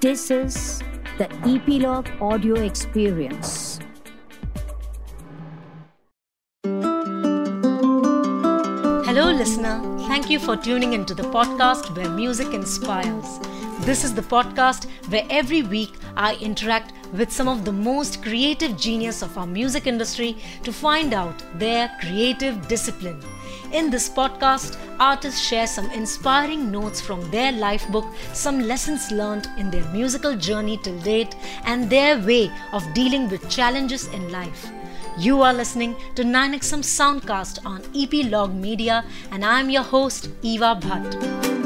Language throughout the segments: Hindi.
This is the Epilogue audio experience. Hello, listener. Thank you for tuning into the podcast where music inspires. This is the podcast where every week I interact with some of the most creative genius of our music industry to find out their creative discipline. In this podcast, artists share some inspiring notes from their life book, some lessons learned in their musical journey till date, and their way of dealing with challenges in life. You are listening to 9XM Soundcast on EP Log Media, and I'm your host, Eva Bhatt.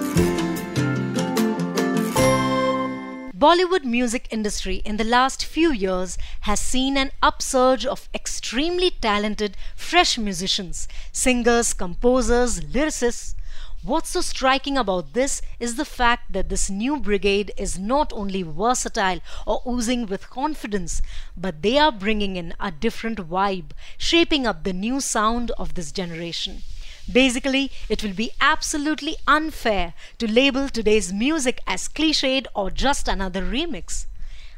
Bollywood music industry in the last few years has seen an upsurge of extremely talented fresh musicians, singers, composers, lyricists. What's so striking about this is the fact that this new brigade is not only versatile or oozing with confidence, but they are bringing in a different vibe, shaping up the new sound of this generation. Basically, it will be absolutely unfair to label today's music as cliched or just another remix.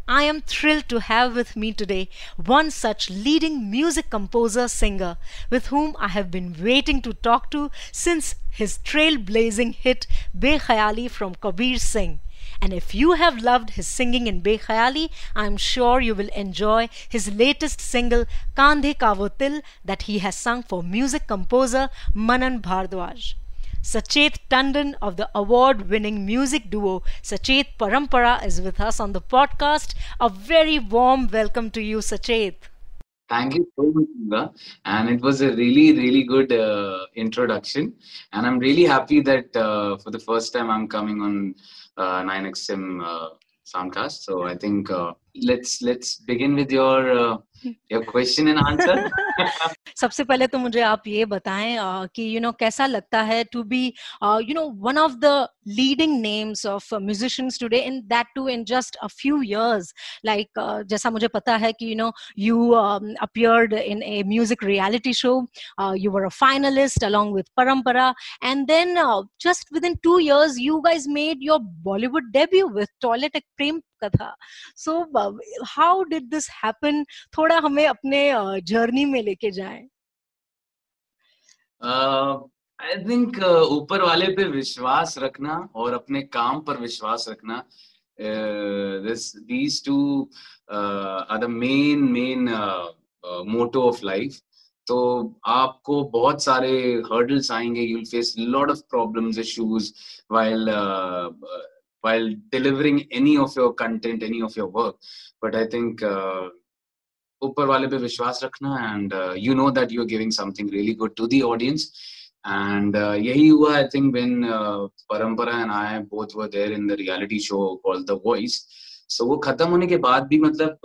I am thrilled to have with me today one such leading music composer singer with whom I have been waiting to talk to since his trailblazing hit Bekhayali from Kabir Singh. And if you have loved his singing in Bekhayali, I'm sure you will enjoy his latest single Kandhe Kavotil that he has sung for music composer Manan Bhardwaj. Sachet Tandon of the award winning music duo Sachet Parampara is with us on the podcast. A very warm welcome to you, Sachet. Thank you so much, Inga. And it was a really, really good uh, introduction. And I'm really happy that uh, for the first time I'm coming on uh, 9XM uh, Soundcast. So I think uh, let's let's begin with your your question and answer सबसे पहले तो मुझे आप ये बताएँ uh, कि यू you नो know, कैसा लगता है to be you know one of the leading names of musicians today in that too in just a few years like जैसा मुझे पता है कि you know you appeared in a music reality show you were a finalist along with Parampara and then just within two years you guys made your Bollywood debut with Toilet Ek Prem katha so uh, how did this happen? थोड़ा हमें अपने जर्नी में लेके जाएँ। आई थिंक ऊपर वाले पे विश्वास रखना और अपने काम पर विश्वास रखना this two are the main main motto of life तो आपको बहुत सारे हर्डल्स आएँगे। You face lot of problems issues while while delivering any of your content any of your work. But i think uh, ऊपर वाले पे विश्वास रखना and you know that you are giving something really good to the audience and यही हुआ I think when Parampara and I both were there in the reality show called the voice so वो खत्म होने के बाद भी मतलब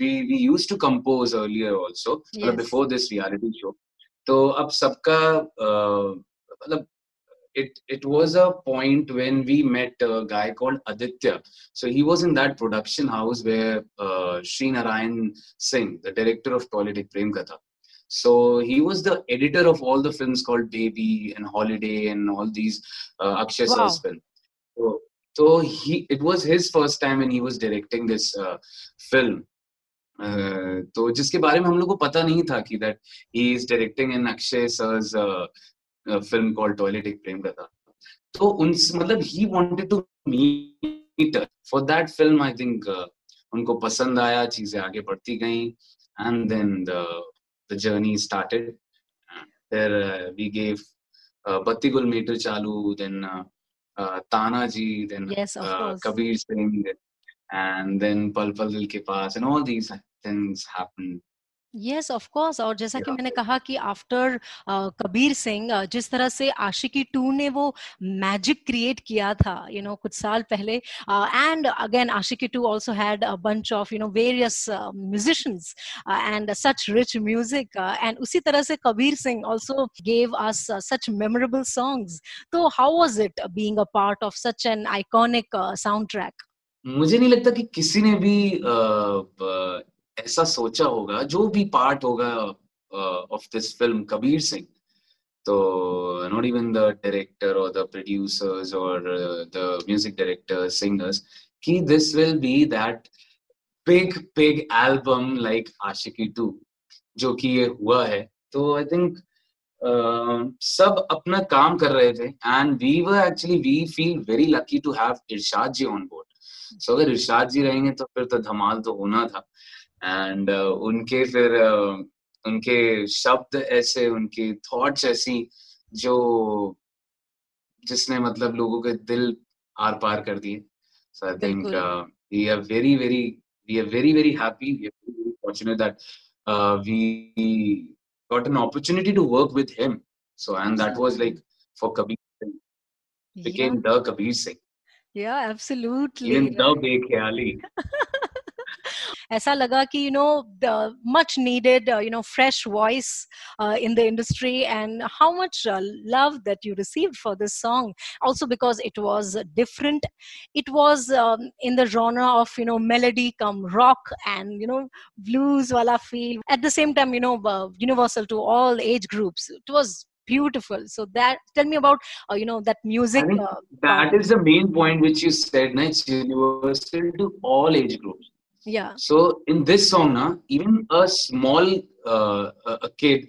we we used to compose earlier also yes. before this reality show. तो अब सबका मतलब it it was a point when we met a guy called Aditya. So he was in that production house where uh, Sri Narayan Singh, the director of Toilet Prem Katha. So he was the editor of all the films called Baby and Holiday and all these uh, Akshay wow. Sar's films. So, so he it was his first time and he was directing this uh, film. Uh, तो जिसके बारे में हम लोग को पता नहीं था कि that he is directing in Akshay sir's film call Toilet Ek Prem Katha तो उन मतलब he wanted to meet for that film I think उनको पसंद आया चीज़ें आगे बढ़ती गई and then the journey started फिर we gave Batti Gul Meter Chalu then Tanhaji then Kabir Singh and then Pal Pal Dil Ke Paas and all these things happened yes of course और जैसा कि मैंने कहा कि आफ्टर कबीर सिंह जिस तरह से आशिकी टू ने वो मैजिक क्रिएट किया था यू you नो know, कुछ साल पहले and again Aashiqui two also had a bunch of you know various musicians and such rich music and उसी तरह से Kabir Singh also gave us such memorable songs तो how was it being a part of such an iconic sound track मुझे नहीं लगता कि किसी ने भी ऐसा सोचा होगा जो भी पार्ट होगा of this film Kabir Singh. not even the director or the producers or uh, the music directors, singers, ki this will be that big big album like Ashiki 2 जो कि ये हुआ है। तो आई थिंक सब अपना काम कर रहे थे and we were actually we feel very lucky to have Irshad ji on board so अगर इरशाद जी रहेंगे तो फिर तो धमाल तो होना था। एंड uh, उनके फिर uh, उनके शब्द ऐसे उनके थॉट्स ऐसी जो जिसने मतलब लोगों के दिल आर पार कर दिए। So I think we are very very we are very very happy we are very fortunate that we got an opportunity to work with him so and that was like for Kabir Singh became the Kabir Singh या एब्सोल्युटली इन द बेख्याली ऐसा लगा कि you know much needed uh, you know fresh voice uh, in the industry and how much uh, love that you received for this song also because it was different it was um, in the genre of you know melody come rock and you know blues wala feel at the same time you know uh, universal to all age groups it was beautiful so that tell me about uh, you know that music I think uh, that part. is the main point which you said na, it's universal to all age groups Yeah so in this song na, even a small uh, a kid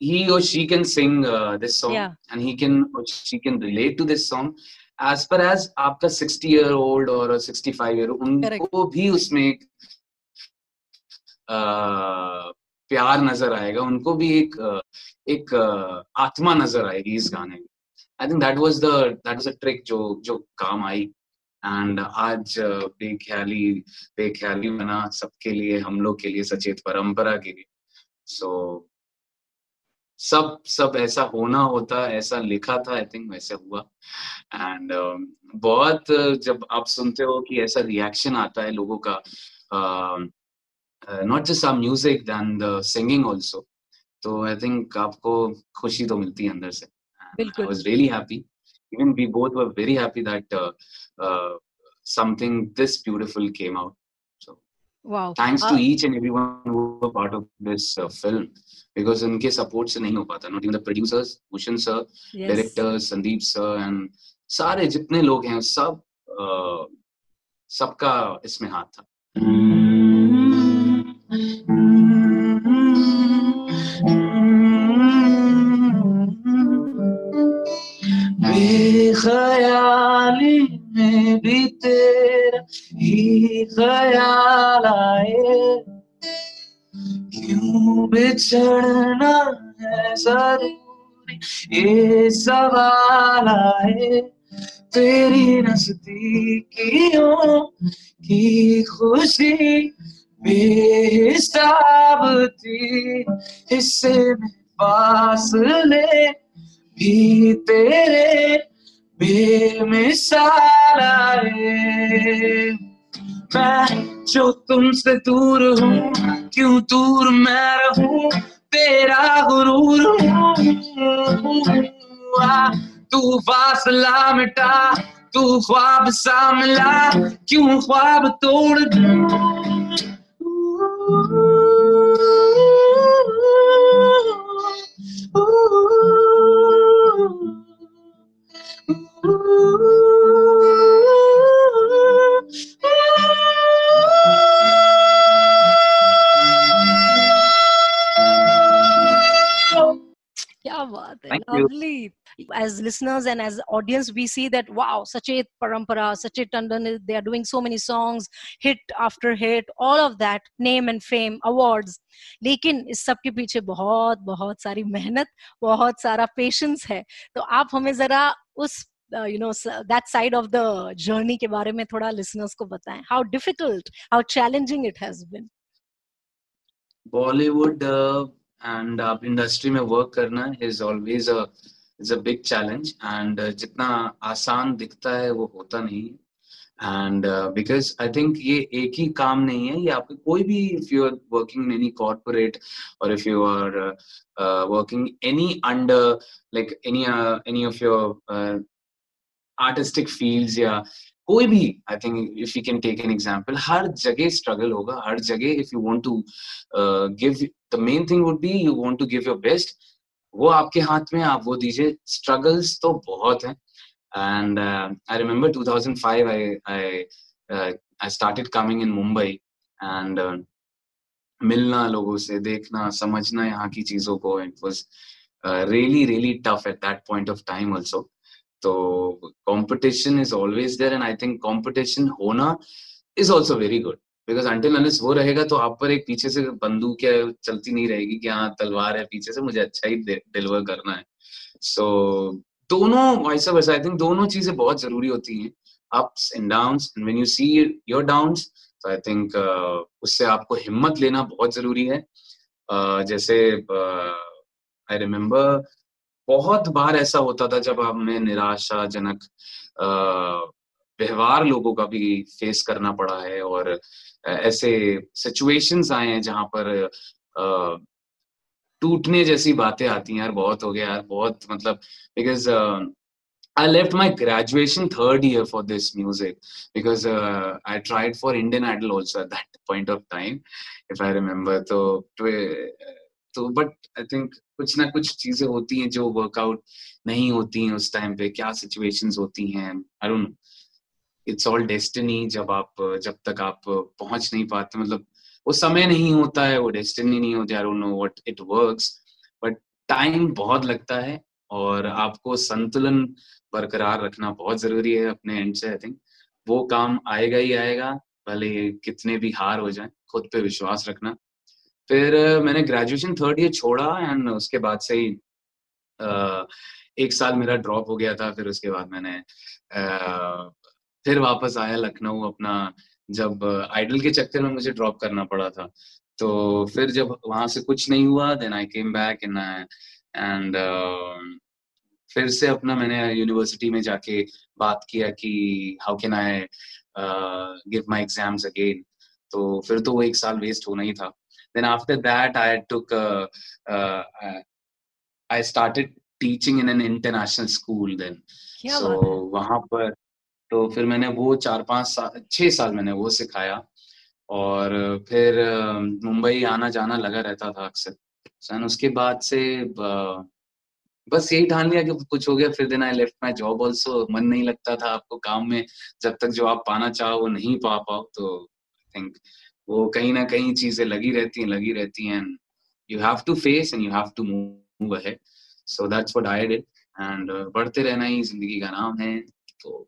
he or she can sing uh, this song Yeah. and he can or she can relate to this song as far as आपका 60 year old or a 65 year old उनको भी उसमें एक अ, प्यार नज़र आएगा उनको भी एक एक आत्मा नज़र आएगी इस गाने में I think that was the that was a trick जो जो काम आई एंड आज बेख्याली बेख्याली बना सबके लिए हम लोग के लिए सचेत परंपरा के लिए। सो so, सब सब ऐसा होना होता ऐसा लिखा था आई थिंक वैसे हुआ। एंड uh, बहुत जब आप सुनते हो कि ऐसा रिएक्शन आता है लोगों का not just our music then the singing also तो आई थिंक आपको खुशी तो मिलती है अंदर से। I was really happy even we both were very happy that uh, uh, something this beautiful came out so wow thanks Uh, to each and everyone who were part of this uh, film because उनके support से नहीं हो पाता not even the producers Bhushan sir yes directors Sandeep sir and सारे जितने लोग हैं सब uh, सबका इसमें हाथ था बेखयाली भी तेरा ही ख्याल आए। क्यों बिछड़ना है ज़रूरी ये सवाल आए? तेरी नजदीकियों की खुशी बेहिसाब थी। हिस्से में फासले भी तेरे बेमिसाल आए मैं जो तुमसे दूर हूँ क्यों दूर मैं रहूँ तेरा गुरूर हूँ आ, तू फासला मिटा तू ख्वाब सा मिला क्यों ख्वाब तोड़ क्या बात है Thank you. lovely as listeners and as audience we see that wow Sachet Parampara Sachet Tandon they are doing so many songs hit after hit all of that name and fame awards लेकिन इस सब के पीछे बहुत बहुत सारी मेहनत बहुत सारा पेशेंस है तो आप हमें जरा उस you know that side of the journey के बारे में थोड़ा लिसनर्स को बताएं how difficult how challenging it has been Bollywood and आप इंडस्ट्री में वर्क करना is always is a big challenge and जितना आसान दिखता है वो होता नहीं एंड बिकॉज़ आई थिंक ये एक ही काम नहीं है ये आपके कोई भी if you are working any corporate और if you are working any under like any any of your artistic fields या कोई भी I think if you can take an example हर जगह स्ट्रगल होगा हर जगह if you want to give the main thing would be you want to give your best वो आपके हाथ में, आप वो दीजिए। स्ट्रगल्स तो बहुत हैं। And I remember 2005 I I I started coming in Mumbai and मिलना लोगों से, देखना, समझना यहाँ की चीज़ों को। It was really really tough at that point of time also तो competition is always there and I think competition होना is also very good because until unless वो रहेगा तो आप पर एक पीछे से बंदूक या चलती नहीं रहेगी कि हाँ तलवार है पीछे से मुझे अच्छा ही डिलीवर करना है। सो so, दोनों वैसा वैसा आई थिंक दोनों चीज़ें बहुत ज़रूरी होती हैं। Ups and downs and when you see your downs तो आई थिंक उससे आपको हिम्मत लेना बहुत ज़रूरी है। Uh, जैसे आई uh, रिमेम्बर बहुत बार ऐसा होता था जब हमें निराशाजनक uh, व्यवहार लोगों का भी फेस करना पड़ा है और ऐसे सिचुएशंस आए हैं जहाँ पर टूटने जैसी बातें आती हैं यार बहुत हो गया यार बहुत मतलब because my graduation third year for this music because uh, I tried for Indian Idol also at that point of time, if I remember. तो तो बट आई थिंक कुछ ना कुछ चीज़ें होती हैं जो वर्कआउट नहीं होती हैं उस टाइम पे क्या सिचुएशंस होती हैं I don't know it's all destiny, जब आप, जब तक आप पहुँच नहीं पाते मतलब वो समय नहीं होता है, वो डेस्टिनी नहीं होती I don't know what it works but time बहुत लगता है और आपको संतुलन बरकरार रखना बहुत ज़रूरी है अपने एंड से आई थिंक वो काम आएगा ही आएगा, भले कितने भी हार हो जाए, खुद पे विश्वास रखना। फिर मैंने ग्रेजुएशन थर्ड ईयर छोड़ा एंड उसके बाद से ही एक साल मेरा ड्रॉप हो गया था, फिर उसके बाद मैंने फिर वापस आया लखनऊ अपना जब आइडल के चक्कर में मुझे ड्रॉप करना पड़ा था। तो फिर जब वहाँ से कुछ नहीं हुआ then I came back in and फिर से अपना मैंने यूनिवर्सिटी में जाके बात किया कि how can I give my exams again तो फिर तो वो एक साल वेस्ट होना ही था। Then after that I took I started teaching in an international school then so वहाँ पर तो फिर मैंने वो चार पाँच साल छह साल मैंने वो सिखाया। और फिर मुंबई आना जाना लगा रहता था अक्सर। उसके बाद से बस यही ठान लिया कि कुछ हो गया, फिर दिन I left my job also मन नहीं लगता था आपको काम में, जब तक जो आप पाना चाहो वो नहीं पा पाओ तो आई थिंक वो कहीं ना कहीं चीज़ें लगी रहती हैं, लगी रहती हैं। You have to face and you have to move ahead so that's what I did and बढ़ते रहना ही ज़िंदगी का नाम है तो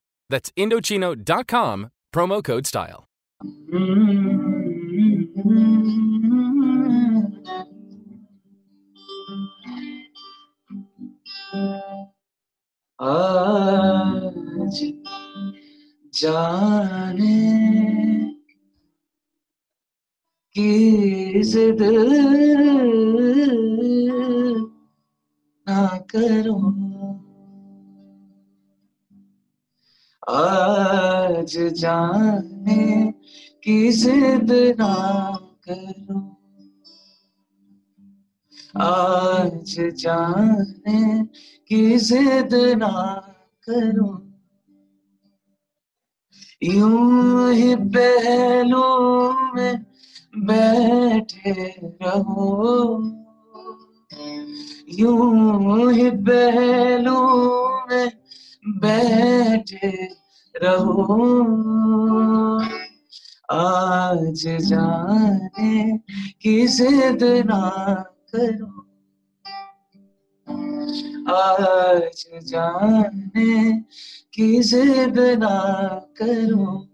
That's Indochino.com, promo code STYLE. आज जाने की जिद ना करूं आज जाने की जिद ना करो। आज जाने की जिद ना करो। यूँ ही पहलू में बैठे रहो। यूँ ही पहलू में बैठे रहो। आज जाने की जिद ना करो। आज जाने की जिद ना करो।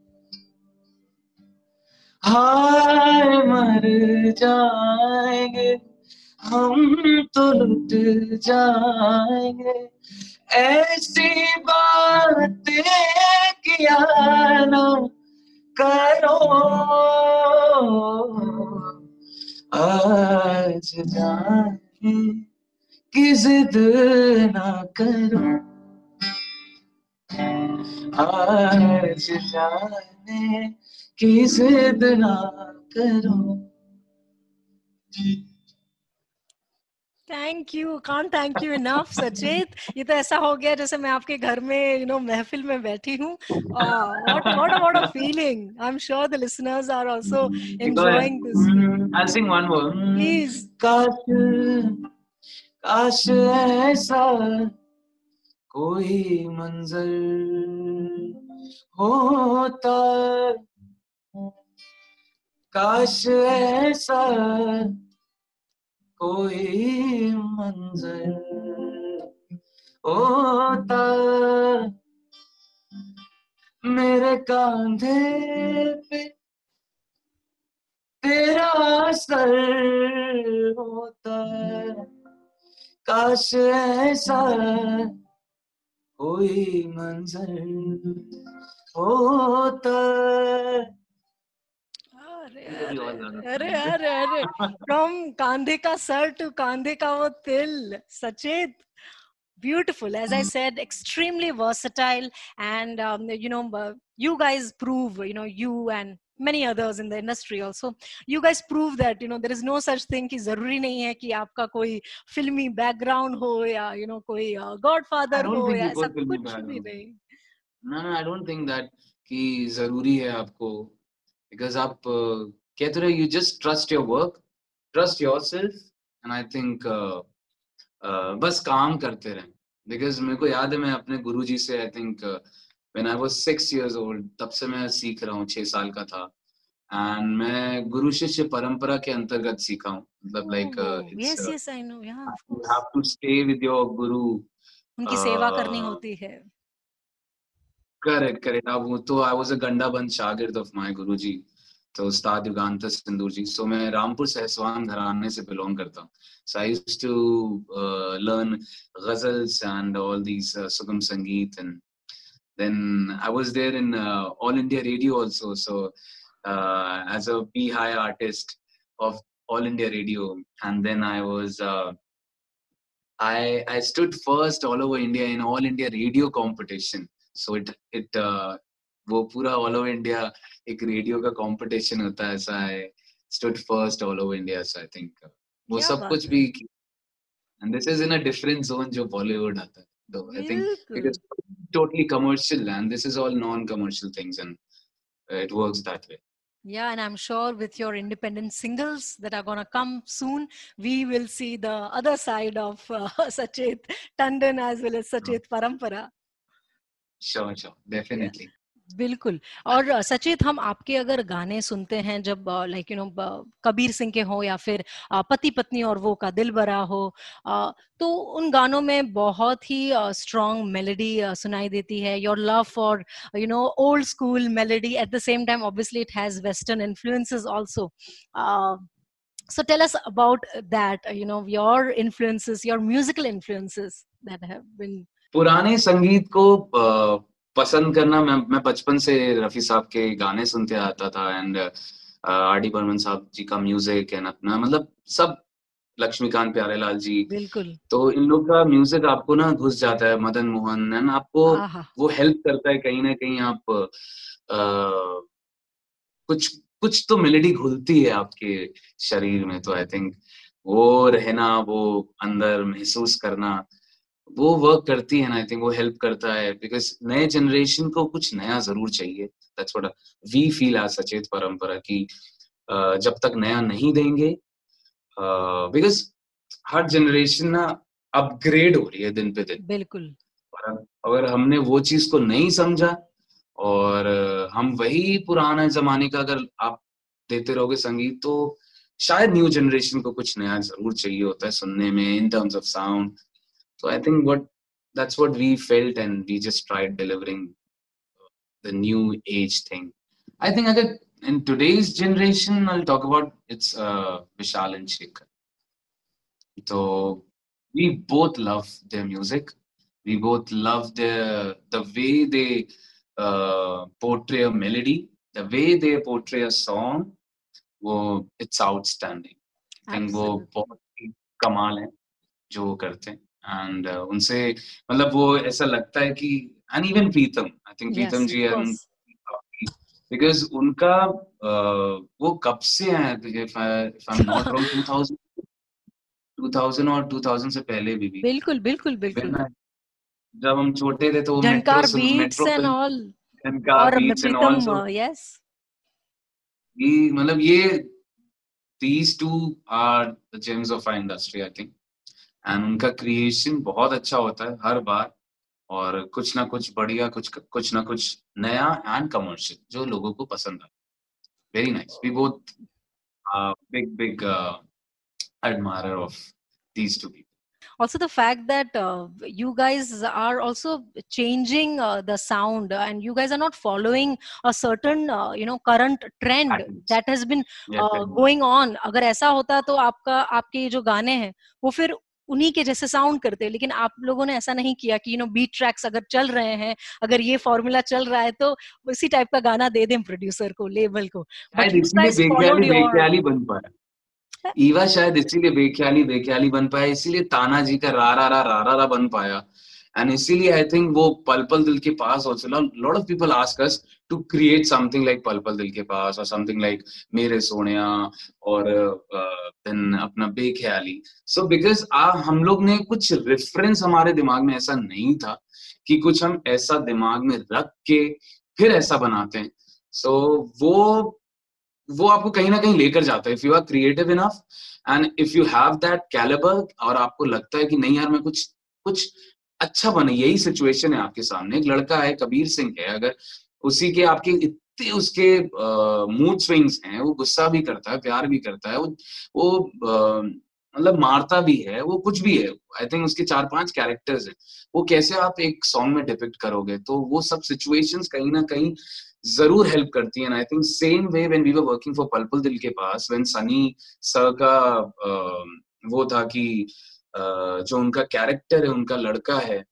हाय मर जाएँगे, हम तो लुट जाएँगे। ऐसी बातें किया ना करो। आज जाने की जिद ना करो। आज जाने की जिद ना करो। Thank you can't thank you enough Sachet ये तो ऐसा हो गया जैसे मैं आपके घर में यू नो महफिल में बैठी हूँ। What what what a feeling I am sure the listeners are also enjoying this I'll sing one more. Please काश काश ऐसा कोई मंजर होता। काश ऐसा कोई मंजर होता मेरे कांधे पे तेरा सर होता काश ऐसा कोई मंजर होता अरे अरे अरे फ्रॉम कांधे का सर टू कांधे का वो तिल सचेत beautiful as i said extremely versatile and um, you know uh, you guys prove you know you and many others in the industry also you guys prove that you know there is no such thing कि ज़रूरी नहीं है कि आपका कोई फिल्मी बैकग्राउंड हो या you know हो या it's ऐसा all filmy कुछ भी background. नहीं no no i don't think that कि ज़रूरी है आपको because आप uh, you just trust your work trust yourself and i think uh, uh, बस काम करते रहें because मेरे को याद है मैं अपने गुरुजी से i think uh, when i was 6 years old तब से मैं सीख रहा हूँ छह साल का था and मैं गुरु शिष्य परंपरा के अंतर्गत सीखा हूँ मतलब like uh, Oh, it's yes uh, yes i know yeah you have to stay with your guru उनकी सेवा करनी uh, होती है Correct, correct. अब वो तो I was a गंडा बंद शागिर्द of my गुरुजी तो उस्ताद युगांत सिंदूर जी सो मैं रामपुर सहसवान घराने से बिलोंग करता हूँ so I used to uh, learn ghazals and all these uh, sugam sangeet and then I was there in uh, All India Radio also so uh, as a P high artist of All India Radio and then I was uh, I I stood first all over India in All India Radio competition so it it uh, वो पूरा ऑल ओवर इंडिया एक रेडियो का कंपटीशन होता है ऐसा है stood first all over India so I think वो क्या सब बात कुछ है। भी and this is in a different zone जो बॉलीवुड आता है तो आई थिंक बिल्कुल because totally commercial and this is all non-commercial things and uh, it works that way Yeah, and I'm sure with your independent singles that are going to come soon, we will see the other side of uh, Sachet Tandon as well as Sachet Parampara. Sure sure. Definitely. बिल्कुल। और सचेत हम आपके अगर गाने सुनते हैं जब like you know Kabir Singh के हो या फिर पति पत्नी और वो का दिल भरा हो तो उन गानों में बहुत ही स्ट्रॉन्ग मेलोडी सुनाई देती है। Your love for you know old school melody at the same time obviously it has western influences also so tell us about that uh, you know your influences your musical influences that have been पुराने संगीत को पसंद करना मैं मैं बचपन से रफी साहब के गाने सुनते आता था एंड आर डी बर्मन साहब जी का म्यूज़िक एंड अपना मतलब सब लक्ष्मीकांत प्यारेलाल जी। बिल्कुल। तो इन लोग का म्यूज़िक आपको ना घुस जाता है मदन मोहन एंड आपको वो हेल्प करता है कहीं ना कहीं आप अ, कुछ कुछ तो मेलेडी घुलती है आपके शरीर में तो आई थिंक वो रहना वो अंदर महसूस करना वो वर्क करती है ना आई थिंक वो हेल्प करता है बिकॉज़ नए जनरेशन को कुछ नया ज़रूर चाहिए। That's what we feel as Sachet Parampara की अ, जब तक नया नहीं देंगे बिकॉज़ हर जनरेशन ना अपग्रेड हो रही है दिन पे दिन। बिल्कुल। और अगर हमने वो चीज़ को नहीं समझा और हम वही पुराने जमाने का अगर आप देते रहोगे संगीत तो शायद न्यू जनरेशन को कुछ नया ज़रूर चाहिए होता है सुनने में in terms of sound So I think what that's what we felt, and we just tried delivering the new age thing. I think again in today's generation, I'll talk about it's uh, Vishal and Shekhar. So we both love their music. We both love the the way they uh, portray a melody, the way they portray a song. वो it's outstanding. And वो बहुत ही कमाल है जो वो करते हैं एंड uh, उनसे मतलब वो ऐसा लगता है कि and even Pritam I think Pritam ji course. Because उनका uh, वो कब से है? If I am not wrong 2000 2000 और 2000 से पहले भी भी। बिल्कुल बिल्कुल बिल्कुल। जब हम छोटे थे तो वो मेट्रो बीट्स एंड ऑल और बीट्स एंड ऑल यस मतलब ये these two are the gems of our industry I think and उनका क्रिएशन बहुत अच्छा होता है हर बार और कुछ ना कुछ बढ़िया कुछ कुछ ना कुछ नया एंड कमर्शियल जो लोगों को पसंद आता very nice we both big big admirer of these two people also the fact that uh, you guys are also changing uh, the sound uh, and you guys are not following a certain uh, you know current trend Patterns. that has been Yes, uh, going on अगर ऐसा होता तो आपका आपके जो गाने हैं वो फिर उन्हीं के जैसे साउंड करते लेकिन आप लोगों ने ऐसा नहीं किया कि यू नो बीट ट्रैक्स अगर चल रहे हैं अगर ये फॉर्मूला चल रहा है तो इसी टाइप का गाना दे दें प्रोड्यूसर को लेबल को। बन पाया। ईवा शायद इसीलिए बेख्याली बेख्याली बन पाया इसीलिए ताना जी का रा रा रा रा रा बन पाया। एंड इसीलिए आई थिंक वो Pal Pal Dil Ke Paas also lot of people ask us to create something like Pal Pal Dil के पास और समथिंग लाइक मेरे सोनिया और देन अपना बेख्याली। सो बिकॉज़ हम लोग ने कुछ रेफरेंस हमारे दिमाग में ऐसा नहीं था कि कुछ हम ऐसा दिमाग में रख के फिर ऐसा बनाते हैं। सो so, वो वो आपको कहीं ना कहीं लेकर जाता है। If you are creative enough and if you have that calibre और आपको लगता है कि नहीं यार मैं कुछ कुछ अच्छा बने, यही सिचुएशन है आपके सामने। एक लड़का है, कबीर सिंह है, अगर उसी के, आपके इतने उसके मूड स्विंग्स हैं, वो गुस्सा भी करता है, प्यार भी करता है, वो वो मतलब मारता भी है, वो कुछ भी है आई थिंक उसके चार पाँच कैरेक्टर्स हैं। वो कैसे आप एक सॉन्ग में डिपिक्ट करोगे? तो वो सब सिचुएशंस कहीं ना कहीं ज़रूर हेल्प करती है I think same way when we were working for Palpal Dil Ke Paas when Sunny sir का वो था कि जो उनका कैरेक्टर है उनका लड़का है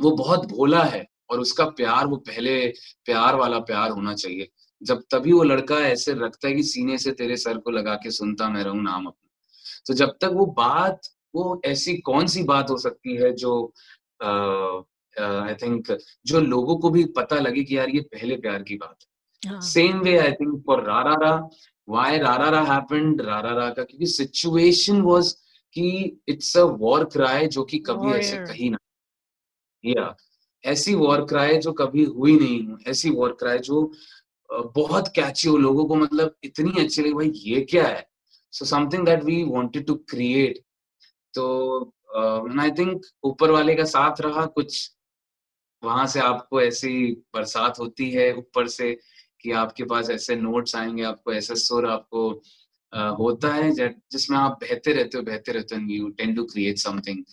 वो बहुत भोला है और उसका प्यार वो पहले प्यार वाला प्यार होना चाहिए। जब तभी वो लड़का ऐसे रखता है कि सीने से तेरे सर को लगा के सुनता मैं रहूँ नाम अपना। तो जब तक वो बात वो ऐसी कौन सी बात हो सकती है जो आई थिंक जो लोगों को भी पता लगे कि यार ये पहले प्यार की बात है। Same way I think for Rarara why Rarara happened Rarara का क्योंकि सिचुएशन वाज कि इट्स अ वॉर क्राई जो कि कभी ऐसे Warrior. कही ना या ऐसी वॉर क्राई जो कभी हुई नहीं हूँ ऐसी वॉर क्राई जो बहुत कैची हो लोगों को मतलब इतनी अच्छी लगी भाई ये क्या है so something that we wanted to create तो आई थिंक ऊपर वाले का साथ रहा कुछ वहाँ से आपको ऐसी बरसात होती है ऊपर से कि आपके पास ऐसे नोट्स आएँगे आपको ऐसे सुर आपको होता है जिसमें आप बहते रहते हो, बहते रहते हो you tend to create something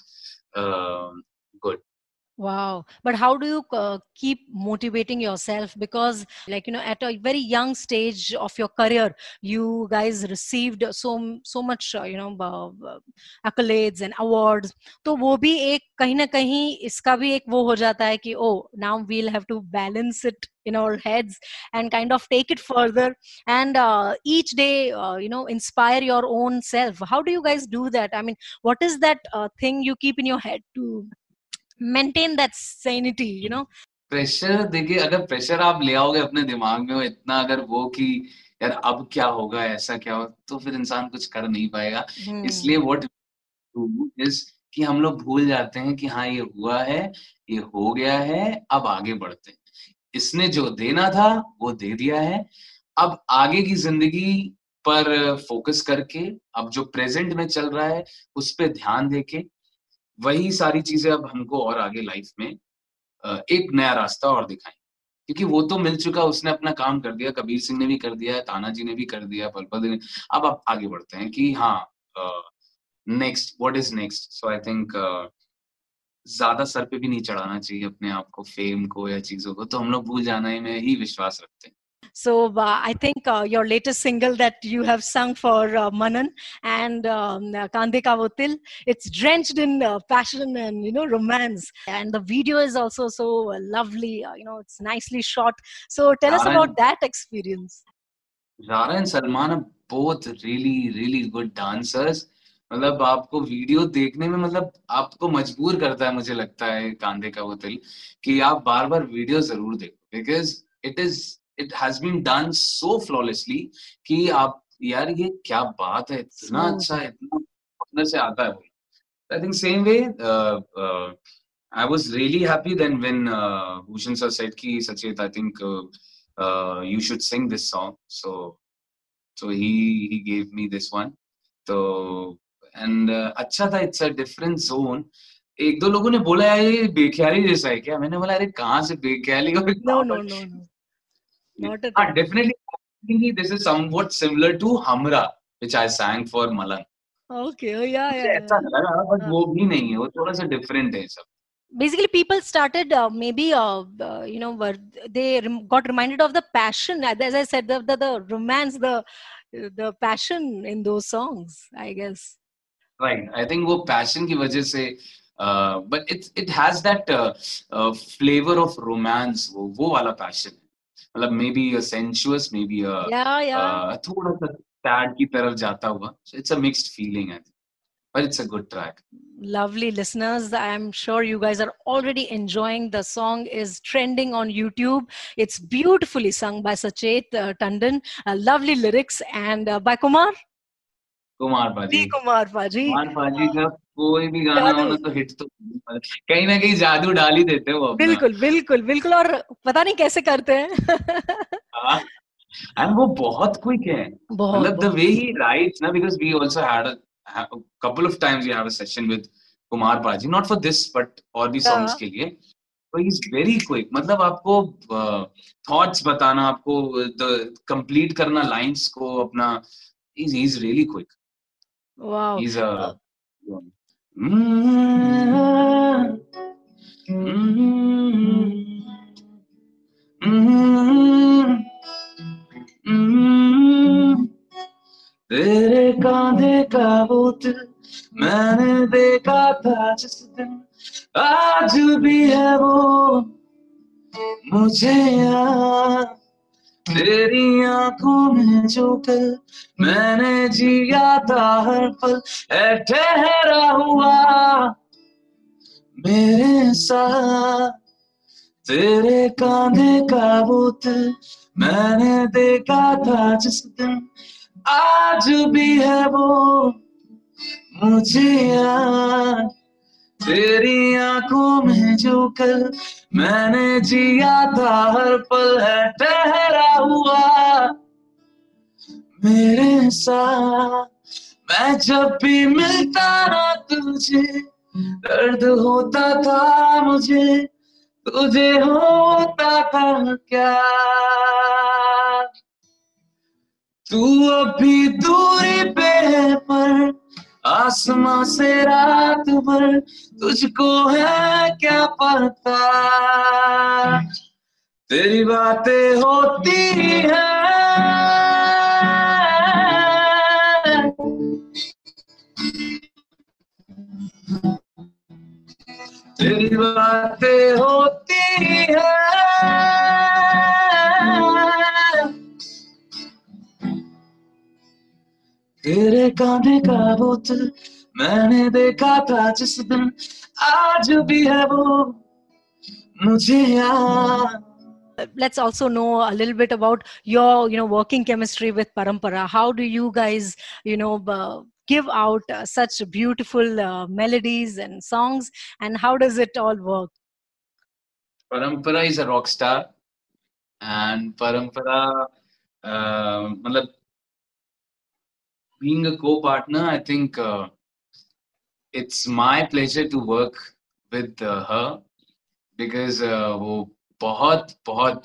Wow. But how do you uh, keep motivating yourself? Because, like, you know, at a very young stage of your career, you guys received so so much, uh, you know, uh, uh, accolades and awards. तो वो भी एक कहीं ना कहीं इसका भी एक वो हो जाता है कि oh now we'll have to balance it in our heads and kind of take it further and uh, each day uh, you know inspire your own self how do you guys do that i mean what is that uh, thing you keep in your head to maintain that sanity you know? Pressure देखिए अगर प्रेशर आप ले आओगे अपने दिमाग में इतना अगर वो कि यार अब क्या होगा ऐसा क्या होगा तो फिर इंसान कुछ कर नहीं पाएगा। Hmm. इसलिए व्हाट इज़ कि हम लोग भूल जाते हैं कि हाँ ये हुआ है ये हो गया है अब आगे बढ़ते हैं। इसने जो देना था वो दे दिया है। अब आगे की ज़िंदगी पर फोकस करके अब जो प्रेजेंट में चल रहा है उस पर ध्यान देके वही सारी चीज़ें अब हमको और आगे लाइफ में एक नया रास्ता और दिखाएँ क्योंकि वो तो मिल चुका, उसने अपना काम कर दिया, कबीर सिंह ने भी कर दिया, ताना जी ने भी कर दिया पलपल ने। अब आप आगे बढ़ते हैं कि हाँ next what is next so I think ज़्यादा सर पे भी नहीं चढ़ाना चाहिए अपने आप को फेम को या चीज़ों को तो हम लोग भूल जाना में ही विश्वास रखते हैं। So uh, I think uh, your latest single that you have sung for uh, Manan and um, uh, Kande Kavotil, it's drenched in uh, passion and you know romance, and the video is also so uh, lovely. Uh, you know, it's nicely shot. So tell us Karan- about that experience. Rara and Salman are both really really good dancers मतलब आपको वीडियो देखने में मतलब आपको मजबूर करता है मुझे लगता है कांधे का वो तिल कि आप बार बार वीडियो जरूर देखो because it is it has been done so flawlessly कि आप यार ये क्या बात है? इतना हाँ। अच्छा इतना अंदर से आता है वो। I think same way I was really happy then when Bhushan sir said कि Sachet I think you should sing this song so so he he give me this one तो एंड अच्छा था इट्स अ डिफरेंट जोन एक दो लोगों ने बोला यार ये बेख्याली जैसा है क्या? मैंने बोला अरे कहाँ से बेख्याली और इतना no, no, no. not at हाँ all. Definitely this is something similar to Humraah which I sang for Malang Okay, oh yeah, मुझे yeah. ऐसा yeah. लगा बट हाँ. वो भी नहीं है वो थोड़ा सा डिफरेंट है सब basically people started uh, maybe uh, uh, you know were they rem- got reminded of the passion as as i said the, the, the romance the the passion in those songs i guess right I think वो पैशन की वजह से but it it has that flavour of romance वो वो वाला पैशन मतलब maybe a sensuous maybe a yeah yeah uh, थोड़ा सा सैड की तरफ जाता हुआ it's a mixed feeling I but it's a good track lovely listeners i'm sure you guys are already enjoying the song is trending on youtube it's beautifully sung by sachet uh, tandon uh, lovely lyrics and uh, by kumar Kumar paaji D. kumar paji Kumar पाजी का कोई भी गाना होना तो हिट तो कहीं ना कहीं जादू डाल ही देते हैं वो बिल्कुल बिल्कुल बिल्कुल और पता नहीं कैसे करते हैं। हाँ, एंड वो बहुत क्विक है। मतलब द वे ही राइट ना because we also had a couple of times we have a session with Kumar Paaji not for this but और भी सॉन्ग्स हाँ। के लिए। तो इज़ वेरी क्विक मतलब आपको थॉट्स uh, बताना आपको कंप्लीट करना लाइंस को अपना is is really quick wow is a तेरे कांधे का बोत मैंने देखा था जिस दिन, आज भी है वो मुझे याद तेरी आँखों में जो कल मैंने जिया था हर पल ठहरा हुआ मेरे साथ। तेरे कांधे का बुत मैंने देखा था जिस दिन, आज भी है वो मुझे याद। तेरी आँखों में जो कल मैंने जिया था, हर पल है ठहरा हुआ। मेरे साथ मैं जब भी मिलता ना तुझे, दर्द होता था मुझे, तुझे होता था क्या? तू अभी दूरी पे है, पर आसमां से रात भर तुझको है क्या पता? तेरी बातें होती है। तेरी बातें होती है। तेरे कांधे का बोतल मैंने देखा था जिस दिन आज भी है वो मुझे याद let's also know a little bit about your you know working chemistry with parampara how do you guys you know uh, give out uh, such beautiful uh, melodies and songs and how does it all work Parampara is a rock star and Parampara uh, मतलब being a co-partner I think uh, it's my pleasure to work with uh, her because uh, वो बहुत बहुत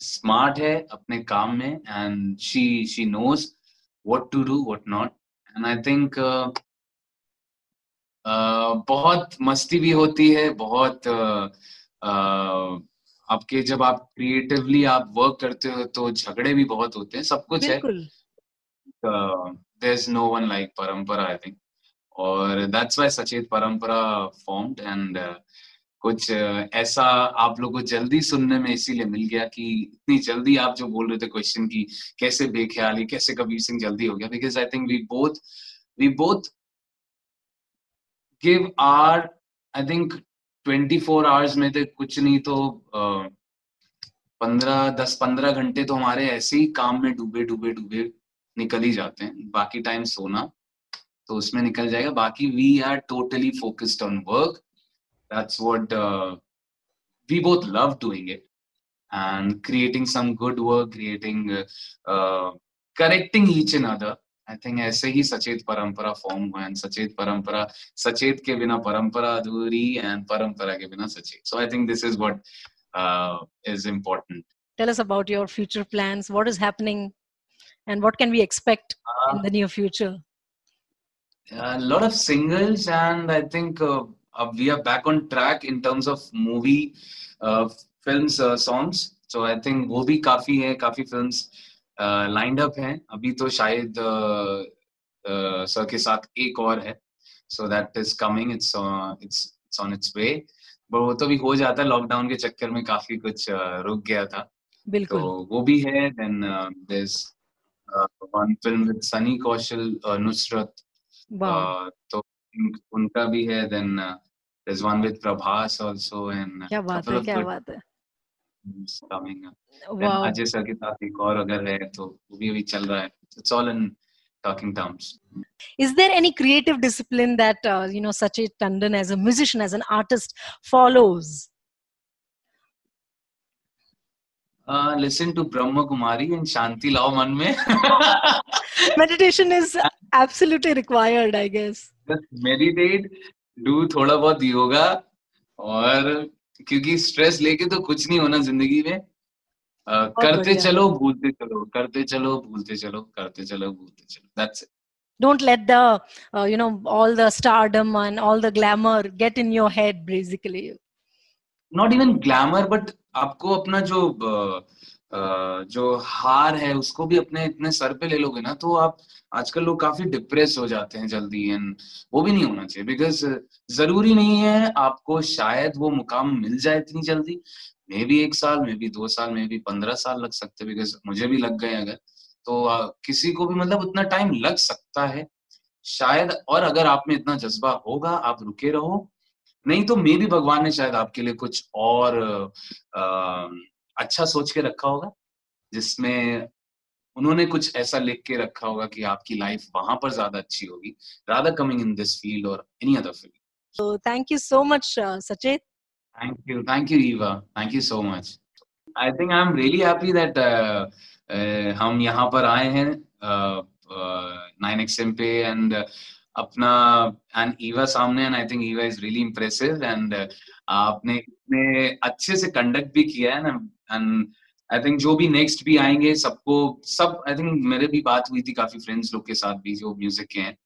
स्मार्ट है अपने काम में and she she knows what to do what not and i think uh, बहुत मस्ती भी होती है बहुत uh, आपके जब आप क्रिएटिवली आप वर्क करते हो तो झगड़े भी बहुत होते हैं सब कुछ है there is no one like Parampara I think और that's why Sachet Parampara formed and कुछ ऐसा आप लोग को जल्दी सुनने में इसीलिए मिल गया कि इतनी जल्दी आप जो बोल रहे थे क्वेश्चन की, कैसे बेख्याली, कैसे कबीर सिंह जल्दी हो गया? Because I think we both we both give are I think twenty four hours में तो कुछ नहीं तो पंद्रह, दस, पंद्रह घंटे तो हमारे ऐसे ही काम में डूबे डूबे डूबे निकल ही जाते हैं। बाकी टाइम सोना तो उसमें निकल जाएगा। बाकी we are totally focused on work that's what we both love doing it and creating some good work creating uh, correcting each another. I think ऐसे ही सचेत परंपरा फॉर्म हुआ एंड सचेत परंपरा सचेत के बिना परंपरा अधूरी एंड परंपरा के बिना Sachet. So I think this is what is important. Tell us about your future plans. What is happening and what can we expect uh, in the near future a lot of singles and i think uh, uh, we are back on track in terms of movie uh, films uh, songs so i think wo bhi kafi hai kafi films lined up हैं अभी तो शायद सर के साथ एक और है so that is coming it's it's it's on its way but वो तो भी हो जाता है लॉकडाउन के चक्कर में काफ़ी कुछ रुक गया था बिल्कुल तो वो भी है then this one film with Sunny Kaushal Nushrat तो उनका भी है then there's one with Prabhas also and क्या बात है क्या बात है coming wow. अजय सर के साथ एक और अगर है तो वो भी अभी चल रहा है it's all in talking terms is there any creative discipline that uh, you know sachet tandon as a musician as an artist follows uh, listen to Brahma Kumari and शांति लाओ मन में। Meditation is absolutely required I guess meditate do थोड़ा बहुत योगा और क्योंकि स्ट्रेस लेके तो कुछ नहीं होना ज़िंदगी में। uh, करते चलो भूलते चलो करते चलो भूलते चलो करते चलो भूलते चलो that's it Don't let the, uh, you know, all the stardom and all the glamour get in your head, basically. Not even glamour but आपको अपना जो जो हार है, उसको भी अपने इतने सर पे ले लोगे ना तो आप आजकल लोग काफ़ी डिप्रेस हो जाते हैं जल्दी एंड वो भी नहीं होना चाहिए बिकॉज़ ज़रूरी नहीं है आपको शायद वो मुकाम मिल जाए इतनी जल्दी। मे भी एक साल मे भी दो साल मे भी पंद्रह साल लग सकते बिकॉज़ मुझे भी लग गए अगर। तो किसी को भी मतलब उतना टाइम लग सकता है। शायद, और अगर आप में इतना जज्बा होगा, आप रुके रहो नहीं तो मे भी भगवान ने शायद आपके लिए कुछ और आ, अच्छा सोच के रखा होगा जिसमें उन्होंने कुछ ऐसा लिख के रखा होगा कि आपकी लाइफ वहाँ पर ज़्यादा अच्छी होगी rather coming in this field or any other field so much uh, sachet thank you thank you eva. Thank you so much. I think i'm really happy that uh, uh, हम यहाँ पर आए हैं नाइन एक्सएम पे एंड अपना एंड ईवा सामने and I think Eva is really impressive and आपने इतने अच्छे से कंडक्ट भी किया है ना एंड आई थिंक जो भी नेक्स्ट भी आएँगे सबको सब आई थिंक मेरे भी बात हुई थी काफ़ी फ्रेंड्स लोग के साथ भी जो म्यूज़िक के हैं।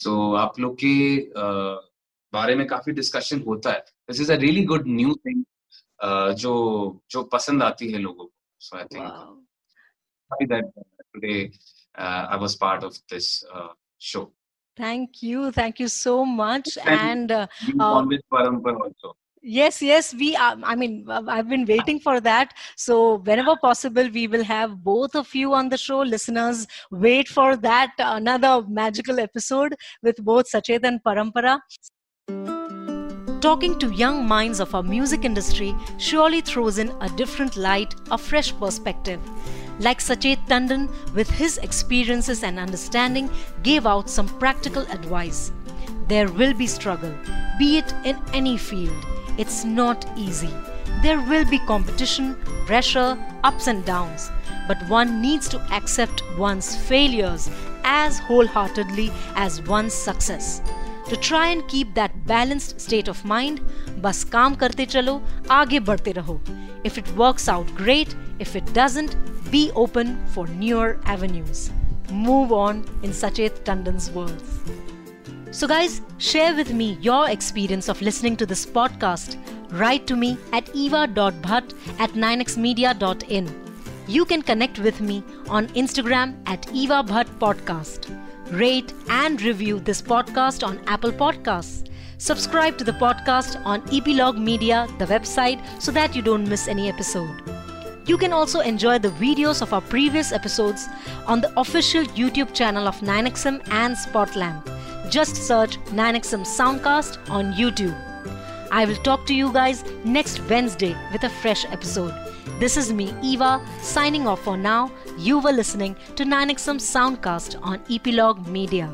तो so, आप लोग के uh, बारे में काफ़ी डिस्कशन होता है। This is a really good new thing जो जो पसंद आती है लोगों को। So I think today I was part of this show Thank you, thank you so much, and uh, uh, Parampar also. Yes yes we are, i mean i've been waiting for that. So whenever possible we will have both of you on the show. Listeners wait for that another magical episode with both sachet and parampara. Talking to young minds of our music industry surely throws in a different light, a fresh perspective. Like Sachet Tandon, with his experiences and understanding, gave out some practical advice. There will be struggle, be it in any field it's not easy. There will be competition, pressure, ups and downs, but one needs to accept one's failures as wholeheartedly as one's success. To try and keep that balanced state of mind, bas kaam karte chalo, aage बढ़ते raho. If it works out great, if it doesn't, be open for newer avenues. Move on in Sachet Tandon's words. So, guys, share with me your experience of listening to this podcast. Write to me at eva.bhatt at 9xmedia.in. You can connect with me on Instagram at Eva Bhatt Podcast. Rate and review this podcast on Apple Podcasts. Subscribe to the podcast on Epilogue Media, the website, so that you don't miss any episode. You can also enjoy the videos of our previous episodes on the official YouTube channel of 9XM and Spotlamp. Just search 9XM Soundcast on YouTube. I will talk to you guys next Wednesday with a fresh episode. This is me, Eva, signing off for now. You were listening to 9XM Soundcast on Epilogue Media.